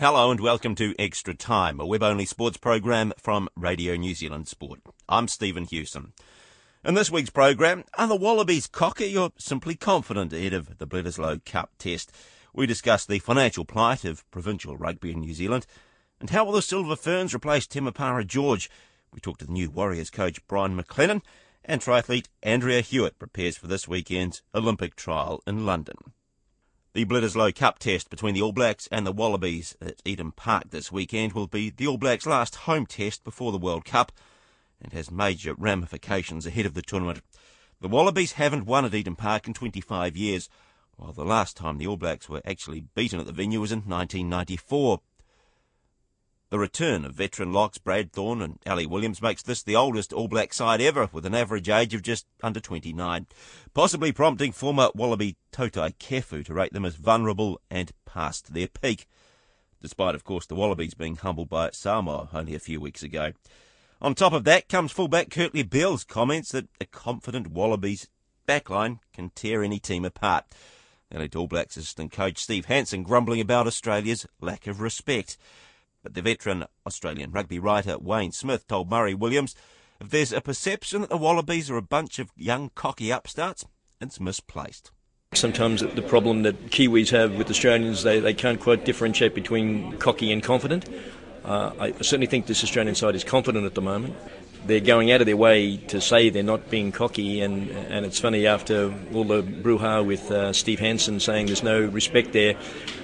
Hello and welcome to Extra Time, a web-only sports program from Radio New Zealand Sport. I'm Stephen Hewson. In this week's program, are the Wallabies cocky or simply confident ahead of the Bledisloe Cup test? We discuss the financial plight of provincial rugby in New Zealand and how will the Silver Ferns replace Temepara George? We talk to the new Warriors coach Brian McLennan and triathlete Andrea Hewitt prepares for this weekend's Olympic trial in London. The Bledisloe Cup test between the All Blacks and the Wallabies at Eden Park this weekend will be the All Blacks' last home test before the World Cup and has major ramifications ahead of the tournament. The Wallabies haven't won at Eden Park in 25 years, while the last time the All Blacks were actually beaten at the venue was in 1994. The return of veteran locks Brad Thorn and Ali Williams makes this the oldest All Black side ever, with an average age of just under 29, possibly prompting former Wallaby Toutai Kefu to rate them as vulnerable and past their peak, despite, of course, the Wallabies being humbled by Samoa only a few weeks ago. On top of that comes fullback Kurtley Beale's comments that a confident Wallabies backline can tear any team apart. And All Blacks assistant coach Steve Hansen grumbling about Australia's lack of respect. But the veteran Australian rugby writer Wayne Smith told Murray Williams if there's a perception that the Wallabies are a bunch of young cocky upstarts, it's misplaced. Sometimes the problem that Kiwis have with Australians, they, they can't quite differentiate between cocky and confident. Uh, I certainly think this Australian side is confident at the moment. They're going out of their way to say they're not being cocky, and, and it's funny after all the brouhaha with uh, Steve Hansen saying there's no respect there.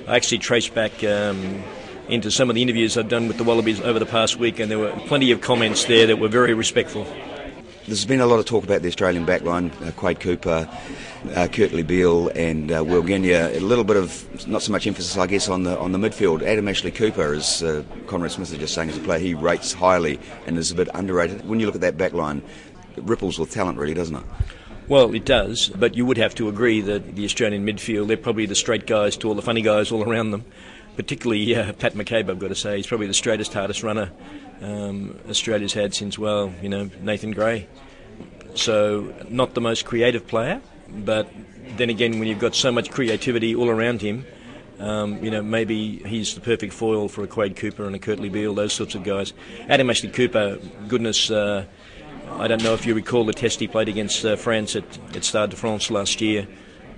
I actually traced back um, into some of the interviews I've done with the Wallabies over the past week, and there were plenty of comments there that were very respectful. There's been a lot of talk about the Australian backline, uh, Quade Cooper, uh, Kurtley Beale, and uh, Will Genia. A little bit of not so much emphasis, I guess, on the on the midfield. Adam Ashley Cooper, as uh, Conrad Smith is just saying, as a player, he rates highly and is a bit underrated. When you look at that backline, it ripples with talent, really, doesn't it? Well, it does, but you would have to agree that the Australian midfield, they're probably the straight guys to all the funny guys all around them particularly uh, Pat McCabe, I've got to say. He's probably the straightest, hardest runner um, Australia's had since, well, you know, Nathan Grey. So, not the most creative player, but then again, when you've got so much creativity all around him, um, you know, maybe he's the perfect foil for a Quade Cooper and a Kurtley Beale, those sorts of guys. Adam Ashley Cooper, goodness, uh, I don't know if you recall the test he played against uh, France at, at Stade de France last year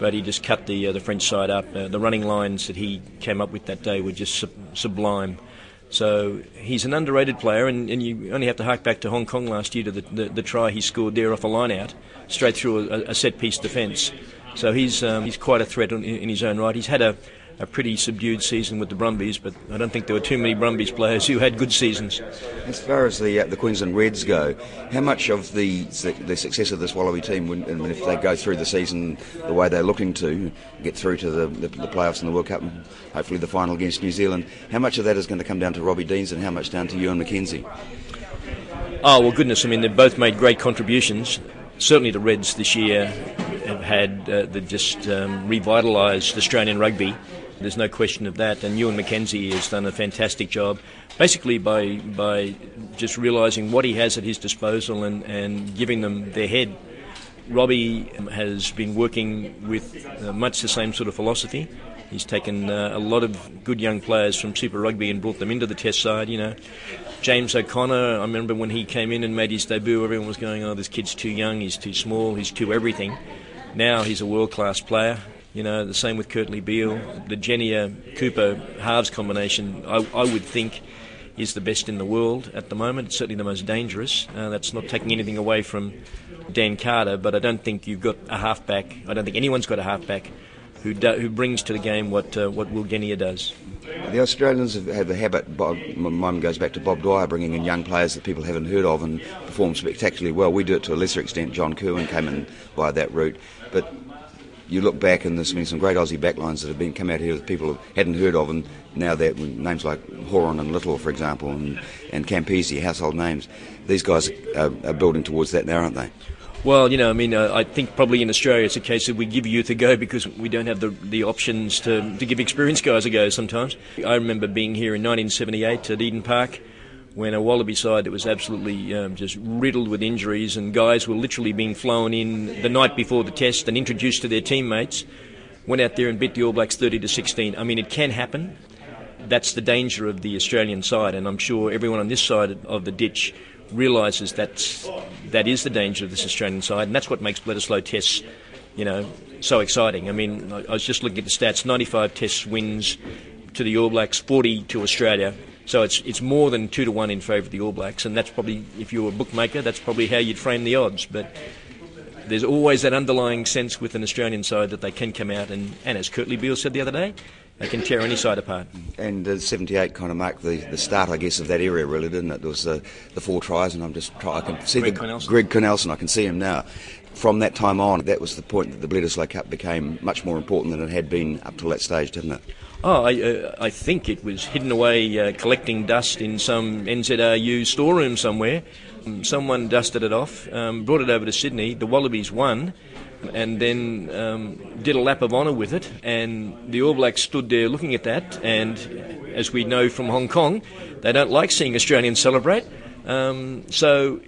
but he just cut the uh, the French side up. Uh, the running lines that he came up with that day were just sub- sublime. So he's an underrated player, and, and you only have to hark back to Hong Kong last year to the, the, the try he scored there off a line out, straight through a, a set piece defence. So he's um, he's quite a threat in, in his own right. He's had a a pretty subdued season with the Brumbies, but I don't think there were too many Brumbies players who had good seasons. As far as the uh, the Queensland Reds go, how much of the the success of this Wallaby team, when, if they go through the season the way they're looking to, get through to the, the, the playoffs and the World Cup, and hopefully the final against New Zealand, how much of that is going to come down to Robbie Deans and how much down to Ewen McKenzie? Oh well, goodness! I mean, they've both made great contributions. Certainly, the Reds this year have had uh, they've just um, revitalised Australian rugby there's no question of that. And Ewen McKenzie has done a fantastic job, basically by by just realising what he has at his disposal and, and giving them their head. Robbie has been working with uh, much the same sort of philosophy. He's taken uh, a lot of good young players from Super Rugby and brought them into the Test side. You know, James O'Connor. I remember when he came in and made his debut, everyone was going, "Oh, this kid's too young. He's too small. He's too everything." Now he's a world-class player. You know, the same with Kurtley Beale. The Genia Cooper halves combination, I, I, would think, is the best in the world at the moment. It's certainly the most dangerous. Uh, that's not taking anything away from Dan Carter, but I don't think you've got a halfback. I don't think anyone's got a halfback who do, who brings to the game what uh, what Will Genia does. The Australians have, a habit. Bob, my mind goes back to Bob Dwyer bringing in young players that people haven't heard of and perform spectacularly well. We do it to a lesser extent. John Kirwan came in by that route, but you look back and there's been some great Aussie backlines that have been come out here that people hadn't heard of, and now that names like Horan and Little, for example, and, and Campese, household names, these guys are, are building towards that now, aren't they? Well, you know, I mean, uh, I think probably in Australia it's a case that we give youth a go because we don't have the, the options to, to give experienced guys a go sometimes. I remember being here in 1978 at Eden Park when a Wallaby side that was absolutely um, just riddled with injuries and guys were literally being flown in the night before the test and introduced to their teammates, went out there and beat the All Blacks 30 to 16. I mean, it can happen. That's the danger of the Australian side, and I'm sure everyone on this side of the ditch realises that that is the danger of this Australian side, and that's what makes Bledisloe tests, you know, so exciting. I mean, I was just looking at the stats: 95 Test wins to the All Blacks, 40 to Australia. So it's it's more than two to one in favour of the All Blacks, and that's probably if you were a bookmaker, that's probably how you'd frame the odds. But there's always that underlying sense with an Australian side that they can come out and, and as Kurtley Beale said the other day, they can tear any side apart. And uh, 78 kind of marked the, the start, I guess, of that area, really, didn't it? There was uh, the four tries, and I'm just try, I can see Greg the Cornelsen. Greg Cornelsen. I can see him now. From that time on, that was the point that the Bledisloe Cup became much more important than it had been up till that stage, didn't it? Oh, I, uh, I think it was hidden away uh, collecting dust in some NZRU storeroom somewhere. Um, Someone dusted it off, um, brought it over to Sydney. The Wallabies won, and then um, did a lap of honour with it. And the All Blacks stood there looking at that. And as we know from Hong Kong, they don't like seeing Australians celebrate. Um, so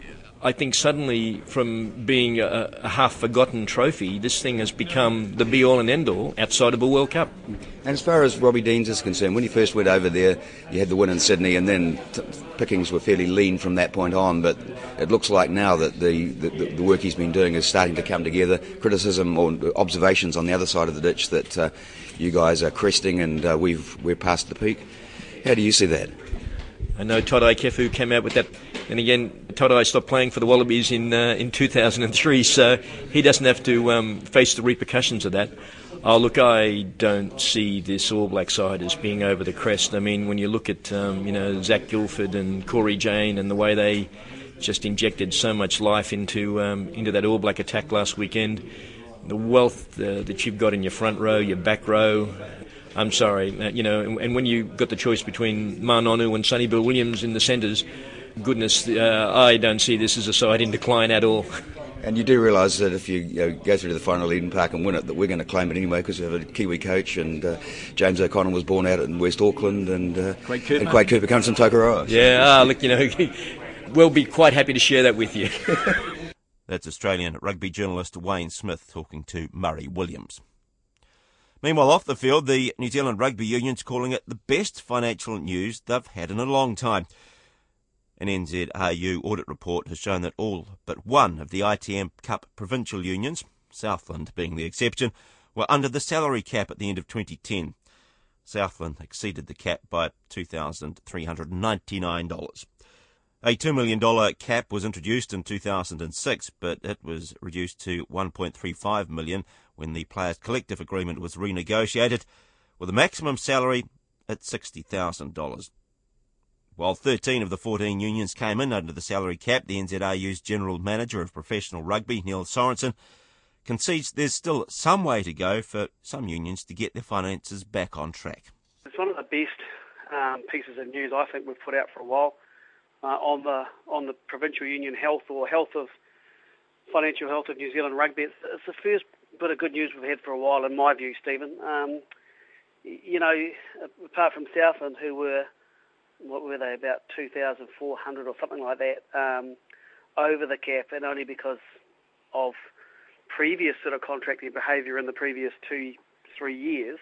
I think suddenly, from being a, a half forgotten trophy, this thing has become the be all and end all outside of a World Cup. And as far as Robbie Deans is concerned, when he first went over there, you had the win in Sydney, and then t- pickings were fairly lean from that point on. But it looks like now that the, the, the work he's been doing is starting to come together. Criticism or observations on the other side of the ditch that uh, you guys are cresting, and uh, we've we're past the peak. How do you see that? I know Toutai Kefu came out with that, and again, Toutai stopped playing for the Wallabies in uh, in 2003, so he doesn't have to um, face the repercussions of that. Oh, look, I don't see this All Black side as being over the crest. I mean, when you look at um, you know Zac Guildford and Cory Jane and the way they just injected so much life into um, into that All Black attack last weekend, the wealth uh, that you've got in your front row, your back row, I'm sorry, uh, you know, and, and when you got the choice between Ma'a Nonu and Sonny Bill Williams in the centres, goodness, uh, I don't see this as a side in decline at all. And you do realise that if you, you know, go through to the final Eden Park and win it, that we're going to claim it anyway because we have a Kiwi coach and uh, James O'Connor was born out in West Auckland and, uh, Quade Cooper. and Quade Cooper comes from Tokoroa. Yeah, ah, look, you know, we'll be quite happy to share that with you. That's Australian rugby journalist Wayne Smith talking to Murray Williams. Meanwhile, off the field, the New Zealand Rugby Union's calling it the best financial news they've had in a long time. An NZRU audit report has shown that all but one of the ITM Cup provincial unions, Southland being the exception, were under the salary cap at the end of 2010. Southland exceeded the cap by $2,399. A $2 million cap was introduced in 2006, but it was reduced to 1.35 million when the players' collective agreement was renegotiated, with a maximum salary at $60,000. While 13 of the 14 unions came in under the salary cap, the NZRU's General Manager of Professional Rugby, Neil Sorensen, concedes there's still some way to go for some unions to get their finances back on track. It's one of the best um, pieces of news I think we've put out for a while uh, on the on the provincial union health or health of financial health of New Zealand rugby. It's, it's the first bit of good news we've had for a while, in my view, Stephen. Um, you know, apart from Southland, who were what were they about 2,400 or something like that um, over the cap, and only because of previous sort of contracting behaviour in the previous two, three years.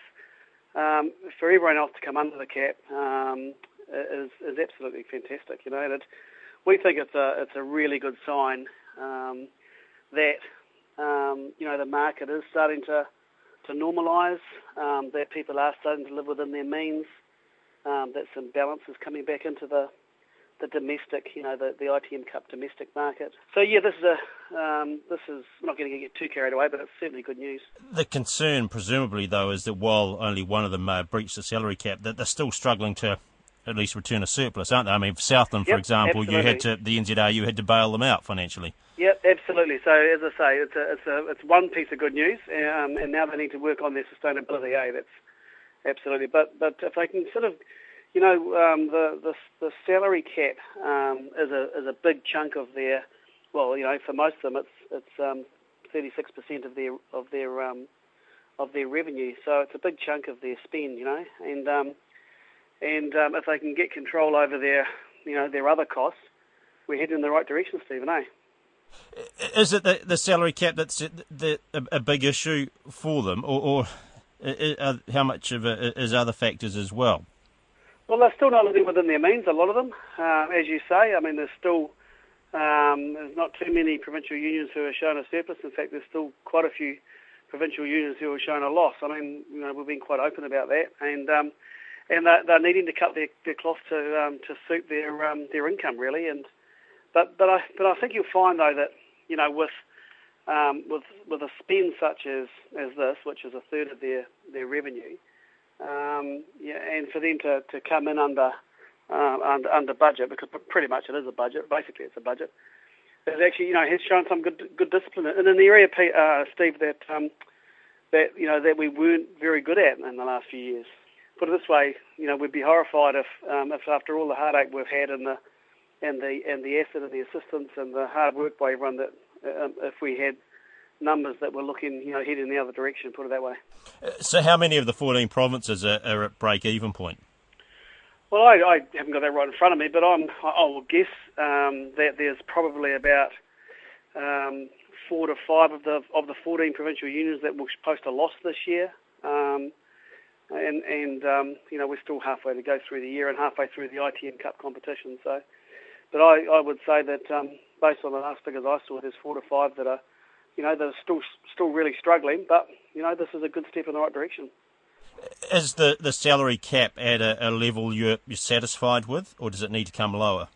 Um, for everyone else to come under the cap um, is, is absolutely fantastic. You know, and it, we think it's a it's a really good sign um, that um, you know the market is starting to to normalise, um, that people are starting to live within their means, um, that some balance is coming back into the the domestic, you know, the, the ITM Cup domestic market. So yeah, this is a um, this is I'm not going to get too carried away, but it's certainly good news. The concern, presumably, though, is that while only one of them uh, breached the salary cap, that they're still struggling to at least return a surplus, aren't they? I mean, Southland, for Yep, example, you had to the NZRU had to bail them out financially. Yep, absolutely. So as I say, it's a, it's a, it's one piece of good news, um, and now they need to work on their sustainability. Eh? That's absolutely. But but if they can sort of, you know, um, the, the the salary cap um, is a is a big chunk of their, well, you know, for most of them, it's it's um, 36% of their of their um, of their revenue. So it's a big chunk of their spend, you know, and um, and um, if they can get control over their you know their other costs, we're heading in the right direction, Stephen. Eh? Is it the, the salary cap that's the, the, a, big issue for them, or, or how much of it is other factors as well? Well, they're still not living within their means, a lot of them. Uh, as you say, I mean, there's still um, there's not too many provincial unions who are showing a surplus. In fact, there's still quite a few provincial unions who are showing a loss. I mean, you know, we've been quite open about that, and um, and they're, they're, needing to cut their, their cloth to um, to suit their um, their income really. And but but I but I think you'll find though that you know with um, with with a spend such as as this, which is a third of their their revenue, um, yeah, and for them to, to come in under uh, under, under budget because pretty much it is a budget. Basically, it's a budget. It actually, you know, has shown some good good discipline in an area, uh, Steve, that um, that you know that we weren't very good at in the last few years. Put it this way, you know, we'd be horrified if um, if after all the heartache we've had in the and the and the effort and the assistance and the hard work by everyone that um, if we had numbers that were looking, you know, heading the other direction. Put it that way. So, how many of the 14 provinces are, are at break-even point? Well, I, I, haven't got that right in front of me, but I'm, I will guess um, that there's probably about um, four to five of the of the 14 provincial unions that will post a loss this year. Um, and and um, you know we're still halfway to go through the year and halfway through the ITM Cup competition. So, but I, I would say that um, based on the last figures I saw, there's four to five that are, you know, that are still still really struggling. But you know, this is a good step in the right direction. Is the, the salary cap at a, a level you're, you're satisfied with, or does it need to come lower?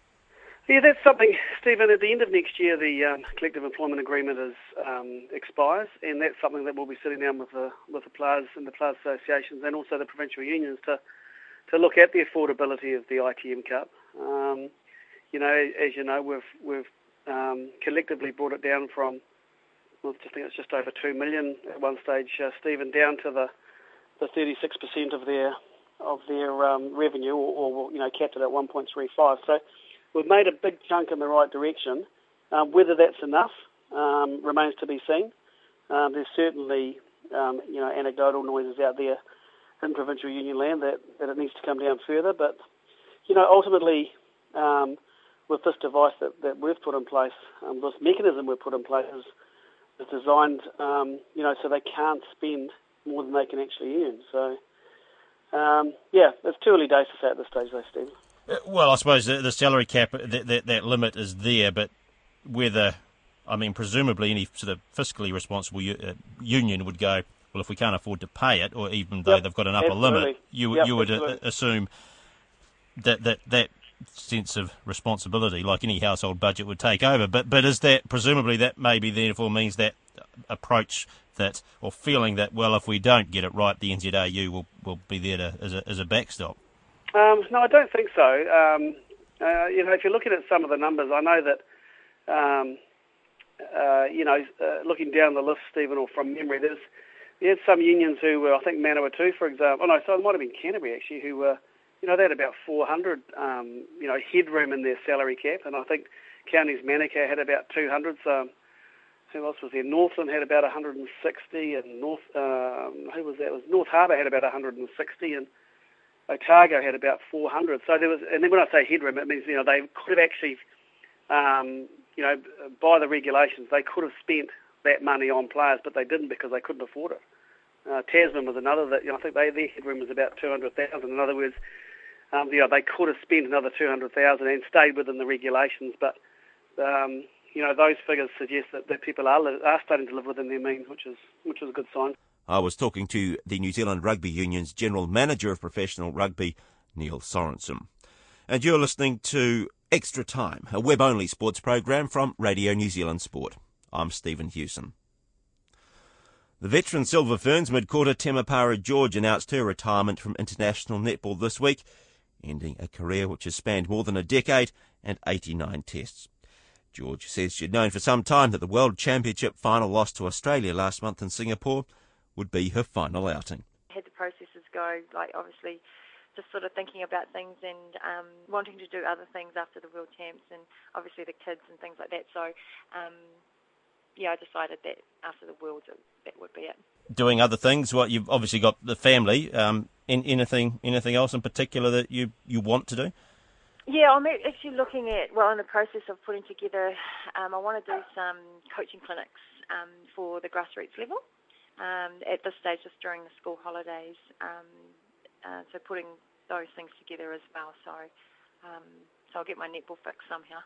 Yeah, that's something, Stephen. At the end of next year, the um, collective employment agreement is, um, expires, and that's something that we'll be sitting down with the with the players and the players associations, and also the provincial unions to to look at the affordability of the ITM Cup. Um, you know, as you know, we've we've um, collectively brought it down from, well, I think it's just over two million at one stage, uh, Stephen, down to the the 36% of their of their um, revenue, or, or, you know, capped it at 1.35. So we've made a big chunk in the right direction. Um, whether that's enough um, remains to be seen. Um, there's certainly, um, you know, anecdotal noises out there in provincial union land that, that it needs to come down further. But, you know, ultimately, um, with this device that, that we've put in place, this mechanism we've put in place is, is designed, you know, so they can't spend more than they can actually earn. So, um, yeah, it's too early days to say at this stage, though, Steve. Uh, well, I suppose the, the salary cap, that, that, that, limit is there, but whether, I mean, presumably any sort of fiscally responsible uh, union would go, well, if we can't afford to pay it, or even though yep, they've got an upper absolutely. limit, you, yep, you would uh, assume that, that that sense of responsibility, like any household budget, would take over. But but is that presumably that maybe therefore means that approach that or feeling that well, if we don't get it right, the NZAU will will be there to, as a as a backstop. Um, no, I don't think so. Um, uh, you know, if you're looking at some of the numbers, I know that. Um, uh, you know, uh, looking down the list, Stephen, or from memory, there's there's some unions who were, I think Manawatu, for example. Oh no, so it might have been Canterbury actually, who were, you know, they had about 400, um, you know, headroom in their salary cap, and I think Counties Manukau had about 200. So who else was there? Northland had about 160, and North um, who was that? It was North Harbour had about 160, and Otago had about 400. So there was, and then when I say headroom, it means you know they could have actually, um, you know, by the regulations, they could have spent that money on players, but they didn't because they couldn't afford it. Uh, Tasman was another that you know, I think they, their headroom was about 200,000. In other words, um, you know they could have spent another 200,000 and stayed within the regulations, but um, you know, those figures suggest that, that people are, are starting to live within their means, which is, which is a good sign. I was talking to the New Zealand Rugby Union's General Manager of Professional Rugby, Neil Sorensen. And you're listening to Extra Time, a web only sports program from Radio New Zealand Sport. I'm Stephen Hewson. The veteran Silver Ferns midcourter Temepara George announced her retirement from international netball this week, ending a career which has spanned more than a decade and 89 tests. George says she'd known for some time that the World Championship final loss to Australia last month in Singapore would be her final outing. Had the processes go, like obviously just sort of thinking about things and um, wanting to do other things after the World Champs and obviously the kids and things like that. So, um, yeah, I decided that after the Worlds that would be it. Doing other things, what you've obviously got the family. Um, in, anything, anything else in particular that you, you want to do? Yeah, I'm actually looking at, well, in the process of putting together, um, I want to do some coaching clinics um, for the grassroots level. Um, at this stage, just during the school holidays. Um, uh, so putting those things together as well. So, um, so I'll get my netball fix somehow.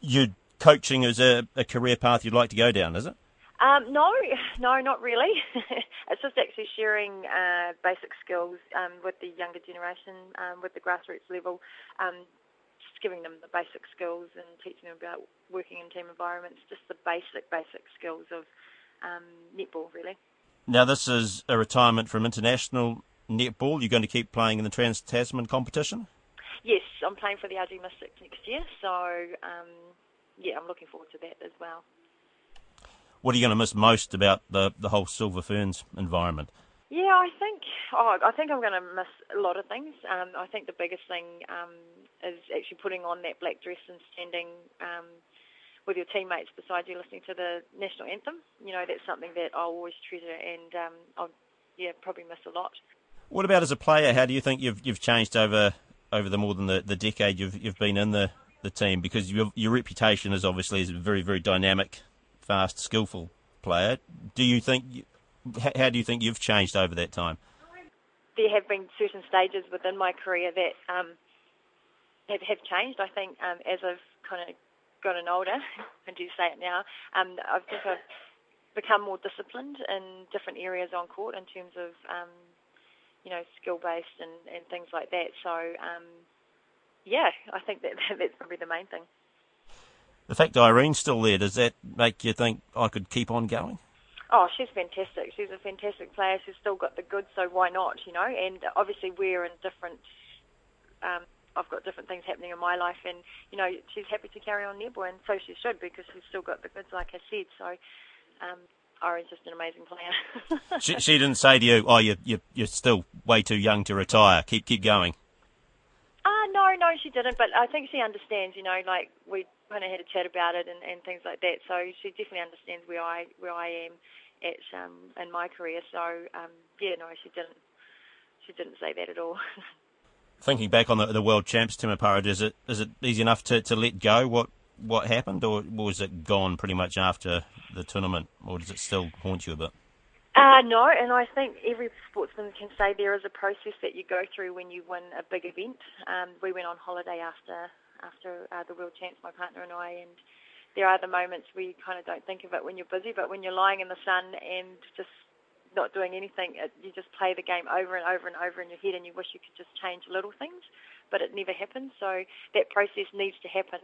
You coaching is a, a career path you'd like to go down, is it? Um, no, no, not really. it's just actually sharing uh, basic skills um, with the younger generation, um, with the grassroots level, um, just giving them the basic skills and teaching them about working in team environments, just the basic, basic skills of um, netball, really. Now, this is a retirement from international netball. You're going to keep playing in the Trans Tasman competition? Yes, I'm playing for the RG Mystics next year, so um, yeah, I'm looking forward to that as well. What are you going to miss most about the the whole Silver Ferns environment? Yeah, I think oh, I think I'm going to miss a lot of things. Um, I think the biggest thing um, is actually putting on that black dress and standing um, with your teammates beside you, listening to the national anthem. You know, that's something that I'll always treasure, and um, I'll yeah probably miss a lot. What about as a player? How do you think you've you've changed over over the more than the, the decade you've you've been in the, the team? Because your your reputation is obviously a very very dynamic, fast, skillful player. Do you think? How do you think you've changed over that time? There have been certain stages within my career that um, have have changed. I think um, as I've kind of gotten older, and do say it now, um, I think I've become more disciplined in different areas on court in terms of um, you know, skill based and, and things like that. So, um, yeah, I think that that's probably the main thing. The fact Irene's still there, does that make you think I could keep on going? Oh, she's fantastic. She's a fantastic player. She's still got the goods, so why not, you know? And obviously we're in different, um, I've got different things happening in my life and, you know, she's happy to carry on netball and so she should because she's still got the goods, like I said. So, um, Irene's just an amazing player. she, she didn't say to you, "Oh, you, you you're still way too young to retire. Keep keep going." Ah, uh, no, no, she didn't. But I think she understands. You know, like we kind of had a chat about it and, and things like that. So she definitely understands where I where I am at um, in my career. So um, yeah, no, she didn't. She didn't say that at all. Thinking back on the, the world champs, Temepara, is it is it easy enough to, to let go what what happened, or was it gone pretty much after the tournament, or does it still haunt you a bit? Uh, no, and I think every sportsman can say there is a process that you go through when you win a big event. Um, we went on holiday after after uh, the World Champs, my partner and I, and there are the moments where you kind of don't think of it when you're busy, but when you're lying in the sun and just not doing anything, it, you just play the game over and over and over in your head, and you wish you could just change little things but it never happens. So that process needs to happen.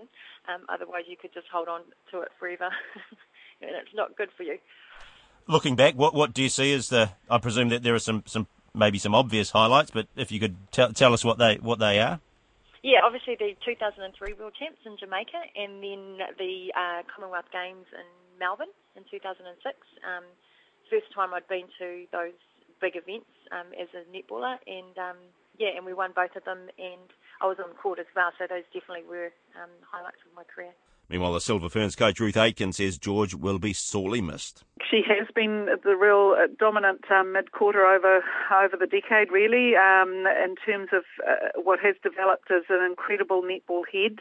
Um, otherwise, you could just hold on to it forever, and it's not good for you. Looking back, what what do you see as the? I presume that there are some, some maybe some obvious highlights, but if you could tell tell us what they what they are. Yeah, obviously the 2003 World Champs in Jamaica, and then the uh, Commonwealth Games in Melbourne in 2006. Um, first time I'd been to those big events um, as a netballer, and um, yeah, and we won both of them, and I was on court as well, so those definitely were um, highlights of my career. Meanwhile, the Silver Ferns coach Ruth Aitken says George will be sorely missed. She has been the real uh, dominant um, mid-courter over over the decade, really, um, in terms of uh, what has developed as an incredible netball head.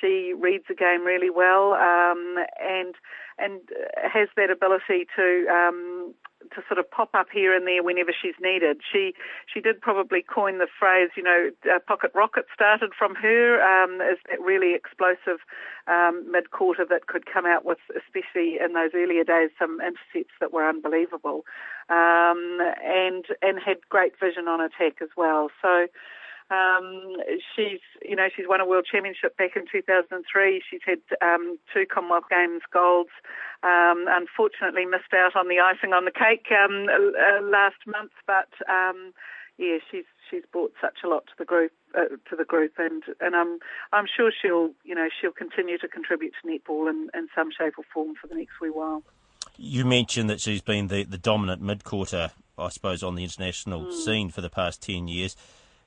She reads the game really well um, and and has that ability to um, to sort of pop up here and there whenever she's needed. She she did probably coin the phrase, you know, uh, pocket rocket started from her um, as that really explosive um, mid courter that could come out with, especially in those earlier days, some intercepts that were unbelievable, um, and and had great vision on attack as well. So. Um, she's, you know, she's won a world championship back in 2003. She's had um, two Commonwealth Games golds. Um, unfortunately, missed out on the icing on the cake um, uh, last month, but um, yeah, she's she's brought such a lot to the group uh, to the group, and and I'm I'm sure she'll you know she'll continue to contribute to netball in, in some shape or form for the next wee while. You mentioned that she's been the, the dominant mid courter, I suppose, on the international mm. scene for the past ten years.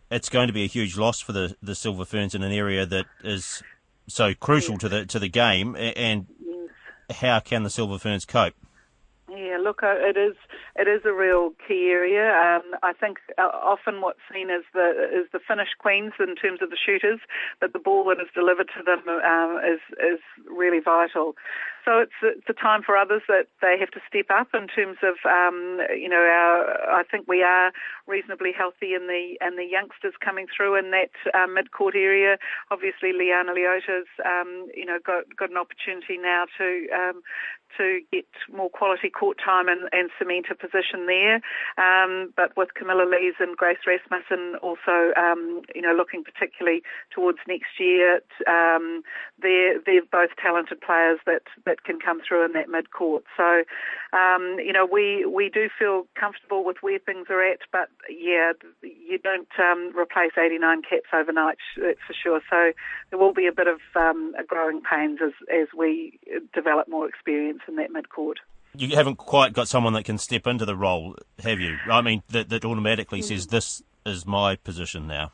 It's going to be a huge loss for the, the Silver Ferns in an area that is so crucial to the to the game. And how can the Silver Ferns cope? Yeah, look, uh, it is it is a real key area. Um, I think uh, often what's seen is the is the Finnish queens in terms of the shooters, but the ball that is delivered to them um, is is really vital. So it's a time for others that they have to step up in terms of um, you know our I think we are reasonably healthy in the and the youngsters coming through in that uh, mid court area. Obviously, Liana Leota's um, you know got got an opportunity now to um, to get more quality court time and, and cement a position there. Um, but with Camilla Lees and Grace Rasmussen also, um, you know, looking particularly towards next year, um, they're they're both talented players that that that can come through in that mid court. So, um, you know, we we do feel comfortable with where things are at, but yeah, you don't um, replace 89 caps overnight, that's for sure. So there will be a bit of um, a growing pains as as we develop more experience in that mid court you haven't quite got someone that can step into the role, have you? I mean, that, that automatically says this is my position now.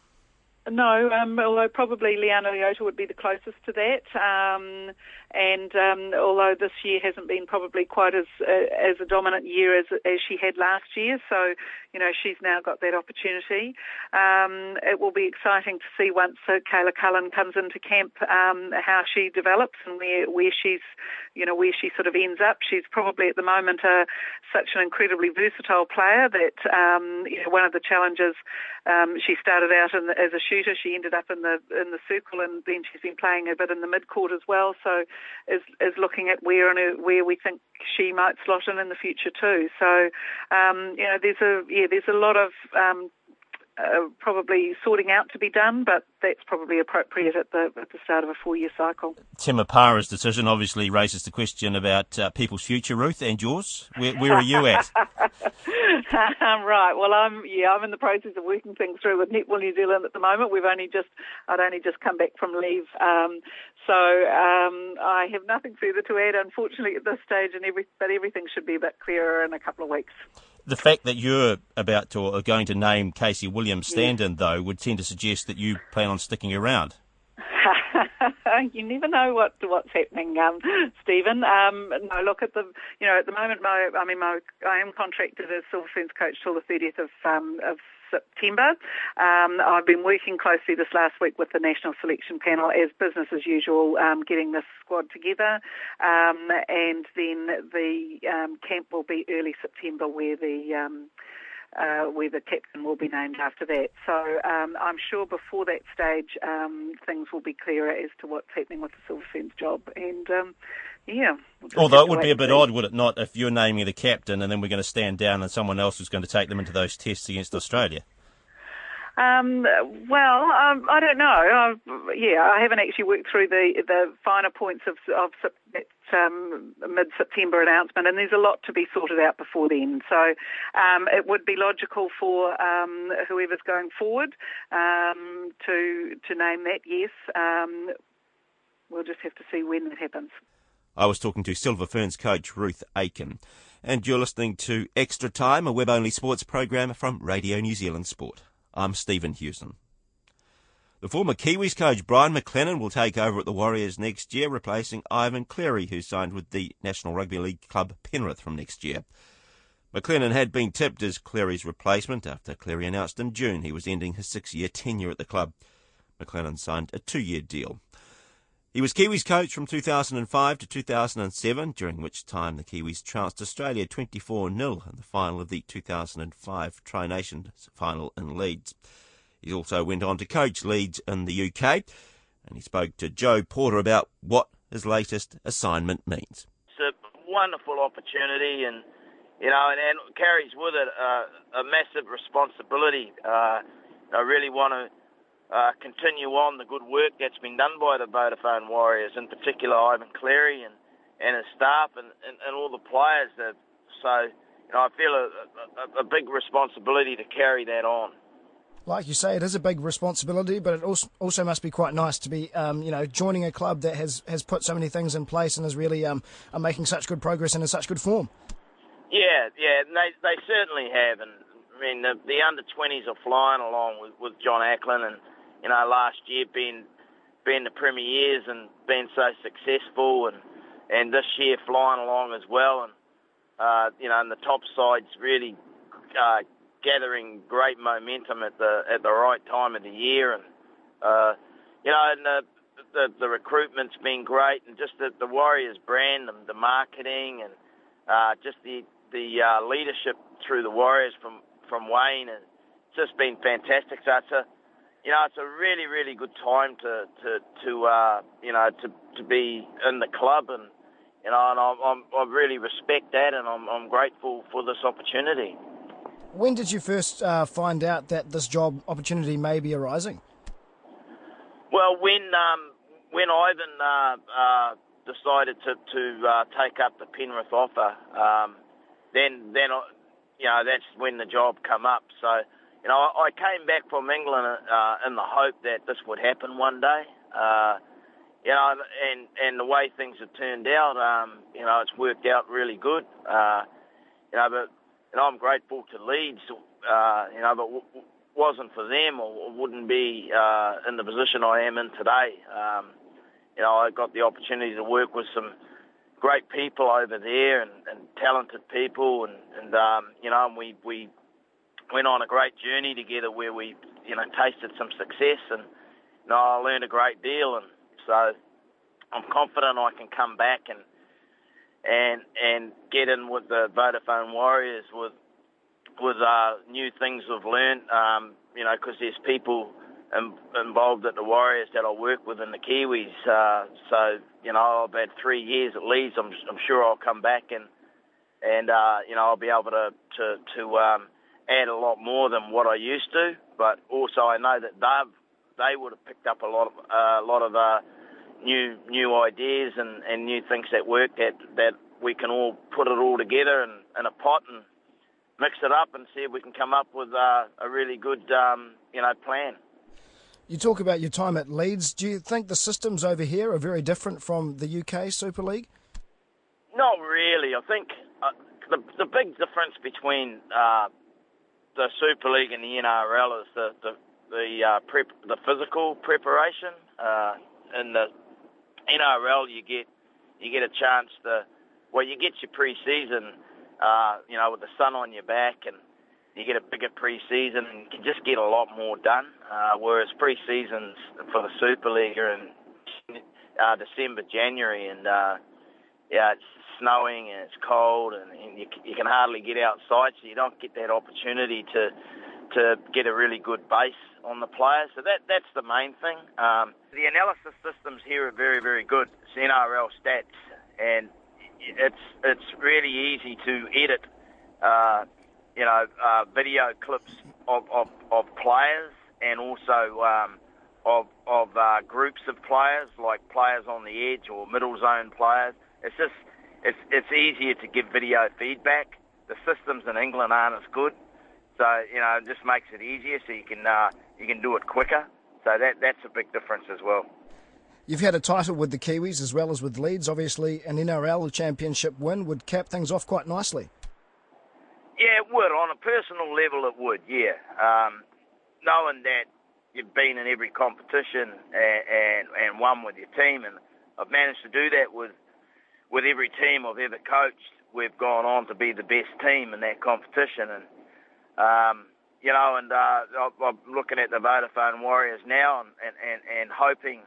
No, um, although probably Liana Leota would be the closest to that. Um, and um, although this year hasn't been probably quite as uh, as a dominant year as as she had last year, so you know she's now got that opportunity. Um, it will be exciting to see once uh, Kayla Cullen comes into camp um, how she develops and where where she's you know where she sort of ends up. She's probably at the moment uh, such an incredibly versatile player that um, you know one of the challenges um, she started out the, as a shooter. She ended up in the in the circle, and then she's been playing a bit in the mid court as well. So is is looking at where and where we think she might slot in in the future too. So um, you know, there's a yeah, there's a lot of um, uh, probably sorting out to be done, but that's probably appropriate at the at the start of a four year cycle. Temepara's decision obviously raises the question about uh, people's future, Ruth, and yours. Where, where are you at? right. Well, I'm yeah, I'm in the process of working things through with Netball New Zealand at the moment. We've only just I'd only just come back from leave, um, so um, I have nothing further to add, unfortunately, at this stage. And every but everything should be a bit clearer in a couple of weeks. The fact that you're about to or going to name Casey Williams stand-in, though, would tend to suggest that you plan on sticking around. you never know what what's happening, um, Stephen. Um, no, look at the you know at the moment, my I mean, my I am contracted as Silver Ferns coach till the 30th of um, of September. Um, I've been working closely this last week with the national selection panel as business as usual, um, getting this squad together, um, and then the um, camp will be early September, where the um, uh, where the captain will be named after that. So um, I'm sure before that stage, um, things will be clearer as to what's happening with the Silver Ferns job. And um, yeah. We'll Although it would be a bit odd, would it not, if you're naming the captain and then we're going to stand down and someone else is going to take them into those tests against Australia? Um, well, um, I don't know. I've, yeah, I haven't actually worked through the the finer points of of that um, mid September announcement, and there's a lot to be sorted out before then. So um, it would be logical for um, whoever's going forward um, to to name that. Yes, um, we'll just have to see when that happens. I was talking to Silver Ferns coach Ruth Aitken. And you're listening to Extra Time, a web only sports program from Radio New Zealand Sport. I'm Stephen Hewson. The former Kiwis coach Brian McLennan will take over at the Warriors next year, replacing Ivan Cleary, who signed with the National Rugby League club Penrith from next year. McLennan had been tipped as Cleary's replacement after Cleary announced in June he was ending his six year tenure at the club. McLennan signed a two year deal. He was Kiwis coach from 2005 to 2007, during which time the Kiwis trounced Australia 24 0 in the final of the 2005 Tri Nations final in Leeds. He also went on to coach Leeds in the UK, and he spoke to Joe Porter about what his latest assignment means. It's a wonderful opportunity, and you know, and, and carries with it uh, a massive responsibility. Uh, I really want to uh, continue on the good work that's been done by the Vodafone Warriors, in particular Ivan Cleary and, and his staff and, and, and all the players. That, so you know, I feel a, a, a big responsibility to carry that on. like you say, it is a big responsibility, but it also also must be quite nice to be, um, you know, joining a club that has, has put so many things in place and is really um, are making such good progress and in such good form. Yeah, yeah, they they certainly have, and I mean the, the under twenties are flying along with, with John Ackland, and you know last year being being the premiers and being so successful, and and this year flying along as well, and uh, you know, and the top side's really uh, gathering great momentum at the at the right time of the year, and uh, you know, and the, the the recruitment's been great, and just the, the Warriors brand, and the marketing, and uh, just the the uh, leadership through the Warriors from from Wayne, and it's just been fantastic. So it's a you know, it's a really, really good time to to to uh, you know to to be in the club, and you know, and I'm, I'm I really respect that, and I'm I'm grateful for this opportunity. When did you first uh, find out that this job opportunity may be arising? Well, when um, when Ivan uh, uh, decided to to uh, take up the Penrith offer, um, then then you know that's when the job come up. So you know I, came back from England uh, in the hope that this would happen one day. Uh, you know, and and the way things have turned out, um, you know, it's worked out really good. Uh, you know, but and I'm grateful to Leeds, uh, you know, but w- wasn't for them or wouldn't be uh, in the position I am in today. Um, you know, I got the opportunity to work with some great people over there and, and talented people, and, and um, you know, and we we went on a great journey together where we, you know, tasted some success, and you know, I learned a great deal, and so I'm confident I can come back and and and get in with the Vodafone Warriors with with uh, new things we've learned. Um, you know, because there's people involved at the Warriors that I work with in the Kiwis. Uh, so you know, I've had three years at Leeds. I'm I'm sure I'll come back and and uh, you know I'll be able to to to um, add a lot more than what I used to. But also I know that they've they would have picked up a lot of uh, a lot of uh, new new ideas and, and new things that work that that we can all put it all together in, in a pot and mix it up and see if we can come up with uh, a really good um, you know plan. You talk about your time at Leeds. Do you think the systems over here are very different from the UK Super League? Not really. I think uh, the the big difference between uh, the Super League and the NRL is the the the, uh, prep, the physical preparation. Uh, in the NRL, you get you get a chance to well, you get your pre-season, uh, you know, with the sun on your back, and you get a bigger pre-season, and you can just get a lot more done. Uh, whereas pre-seasons for the Super League are in uh, December, January, and uh, yeah, it's snowing and it's cold, and, and you, you can hardly get outside, so you don't get that opportunity to to get a really good base on the players. So that that's the main thing. Um, the analysis systems here are very very good. It's NRL stats, and it's it's really easy to edit. Uh, you know, uh, video clips of, of, of players and also um, of of uh, groups of players, like players on the edge or middle zone players. It's just it's it's easier to give video feedback. The systems in England aren't as good. So you know, it just makes it easier, so you can uh, you can do it quicker. So that that's a big difference as well. You've had a title with the Kiwis as well as with Leeds. Obviously, an NRL championship win would cap things off quite nicely. Yeah, it would. On a personal level, it would. Yeah, um, knowing that you've been in every competition and, and and won with your team, and I've managed to do that with with every team I've ever coached. We've gone on to be the best team in that competition, and um, you know, and uh, I'm looking at the Vodafone Warriors now and, and, and, and hoping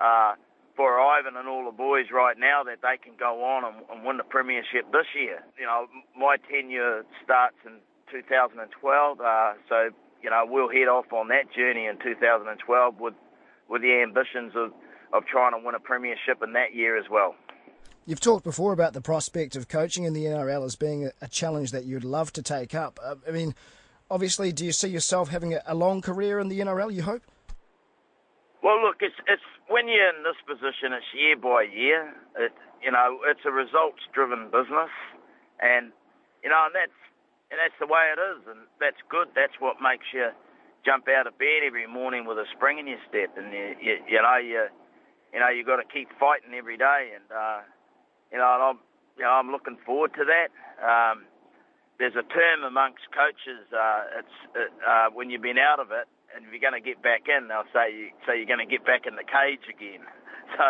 uh, for Ivan and all the boys right now that they can go on and, and win the premiership this year. You know, my tenure starts in 2012, uh, so you know we'll head off on that journey in 2012 with with the ambitions of of trying to win a premiership in that year as well. You've talked before about the prospect of coaching in the NRL as being a, challenge that you'd love to take up. Uh, I mean, obviously, do you see yourself having a, long career in the NRL? You hope. Well, look, it's it's when you're in this position, it's year by year. It you know, it's a results-driven business, and you know, and that's and that's the way it is, and that's good. That's what makes you jump out of bed every morning with a spring in your step, and you, you, you know you you know you've got to keep fighting every day, and uh, you know and I'm you know I'm looking forward to that. Um, there's a term amongst coaches. Uh, it's uh, when you've been out of it, and if you're going to get back in, they'll say you say you're going to get back in the cage again. So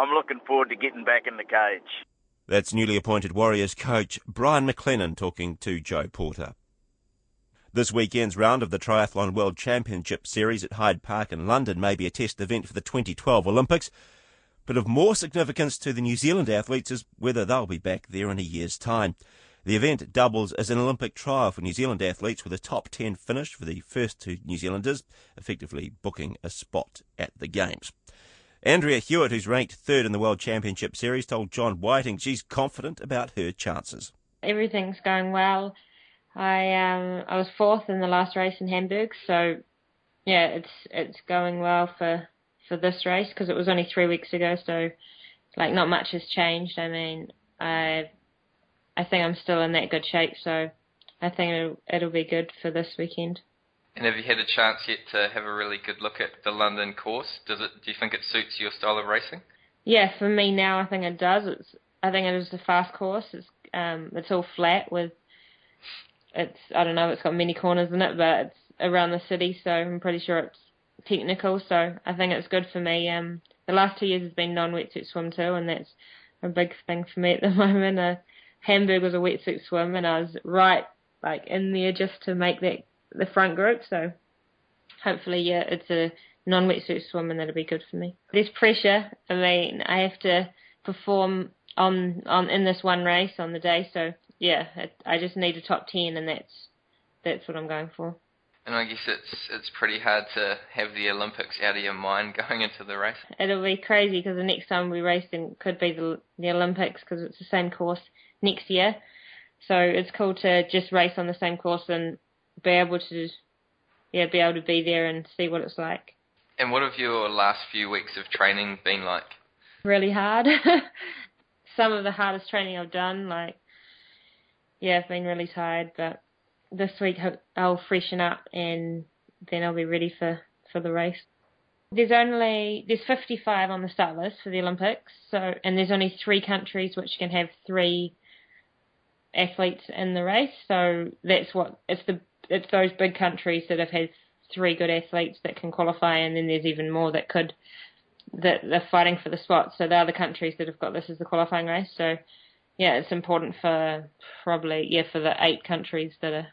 I'm looking forward to getting back in the cage. That's newly appointed Warriors coach Brian McLennan talking to Joe Porter. This weekend's round of the Triathlon World Championship Series at Hyde Park in London may be a test event for the 2012 Olympics, but of more significance to the New Zealand athletes is whether they'll be back there in a year's time. The event doubles as an Olympic trial for New Zealand athletes with a top 10 finish for the first two New Zealanders, effectively booking a spot at the Games. Andrea Hewitt, who's ranked third in the World Championship Series, told John Whiting she's confident about her chances. Everything's going well. I um I was fourth in the last race in Hamburg, so yeah, it's it's going well for for this race because it was only three weeks ago, so like not much has changed. I mean, I I think I'm still in that good shape, so I think it'll, it'll be good for this weekend. And have you had a chance yet to have a really good look at the London course? Does it? Do you think it suits your style of racing? Yeah, for me now, I think it does. It's I think it is a fast course. It's um it's all flat with it's I don't know, it's got many corners in it, but it's around the city, so I'm pretty sure it's technical. So I think it's good for me. Um, the last two years has been non-wetsuit swim too, and that's a big thing for me at the moment. Uh, Hamburg was a wetsuit swim, and I was right like in there just to make that the front group. So hopefully, yeah, it's a non-wetsuit swim, and that'll be good for me. There's pressure. I mean, I have to perform on on in this one race on the day, so yeah, it, I just need a top ten, and that's that's what I'm going for. And I guess it's it's pretty hard to have the Olympics out of your mind going into the race. It'll be crazy because the next time we race then could be the the Olympics because it's the same course next year. So it's cool to just race on the same course and be able to yeah be able to be there and see what it's like. And what have your last few weeks of training been like? Really hard. Some of the hardest training I've done, like yeah, I've been really tired, but this week I'll freshen up and then I'll be ready for, for the race. There's only there's 55 on the start list for the Olympics, so and there's only three countries which can have three athletes in the race. So that's what it's the it's those big countries that have had three good athletes that can qualify, and then there's even more that could that they're fighting for the spot. So they're the countries that have got this as the qualifying race. So yeah, it's important for probably yeah for the eight countries that are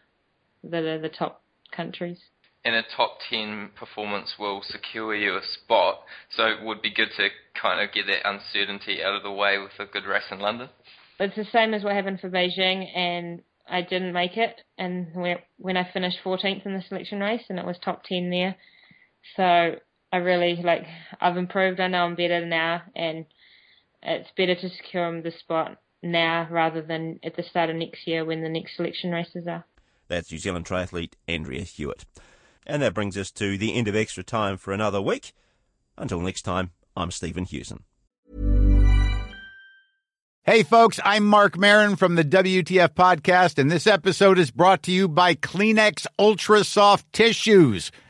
that are the top countries. And a top ten performance will secure you a spot, so it would be good to kind of get that uncertainty out of the way with a good race in London. It's the same as what happened for Beijing, and I didn't make it, and when I finished 14th in the selection race, and it was top 10 there, so I really like I've improved. I know I'm better now, and it's better to secure the spot now rather than at the start of next year when the next selection races are. That's New Zealand triathlete Andrea Hewitt. And that brings us to the end of extra time for another week. Until next time, I'm Stephen Hewson. Hey, folks, I'm Marc Maron from the WTF Podcast, and this episode is brought to you by Kleenex Ultra Soft Tissues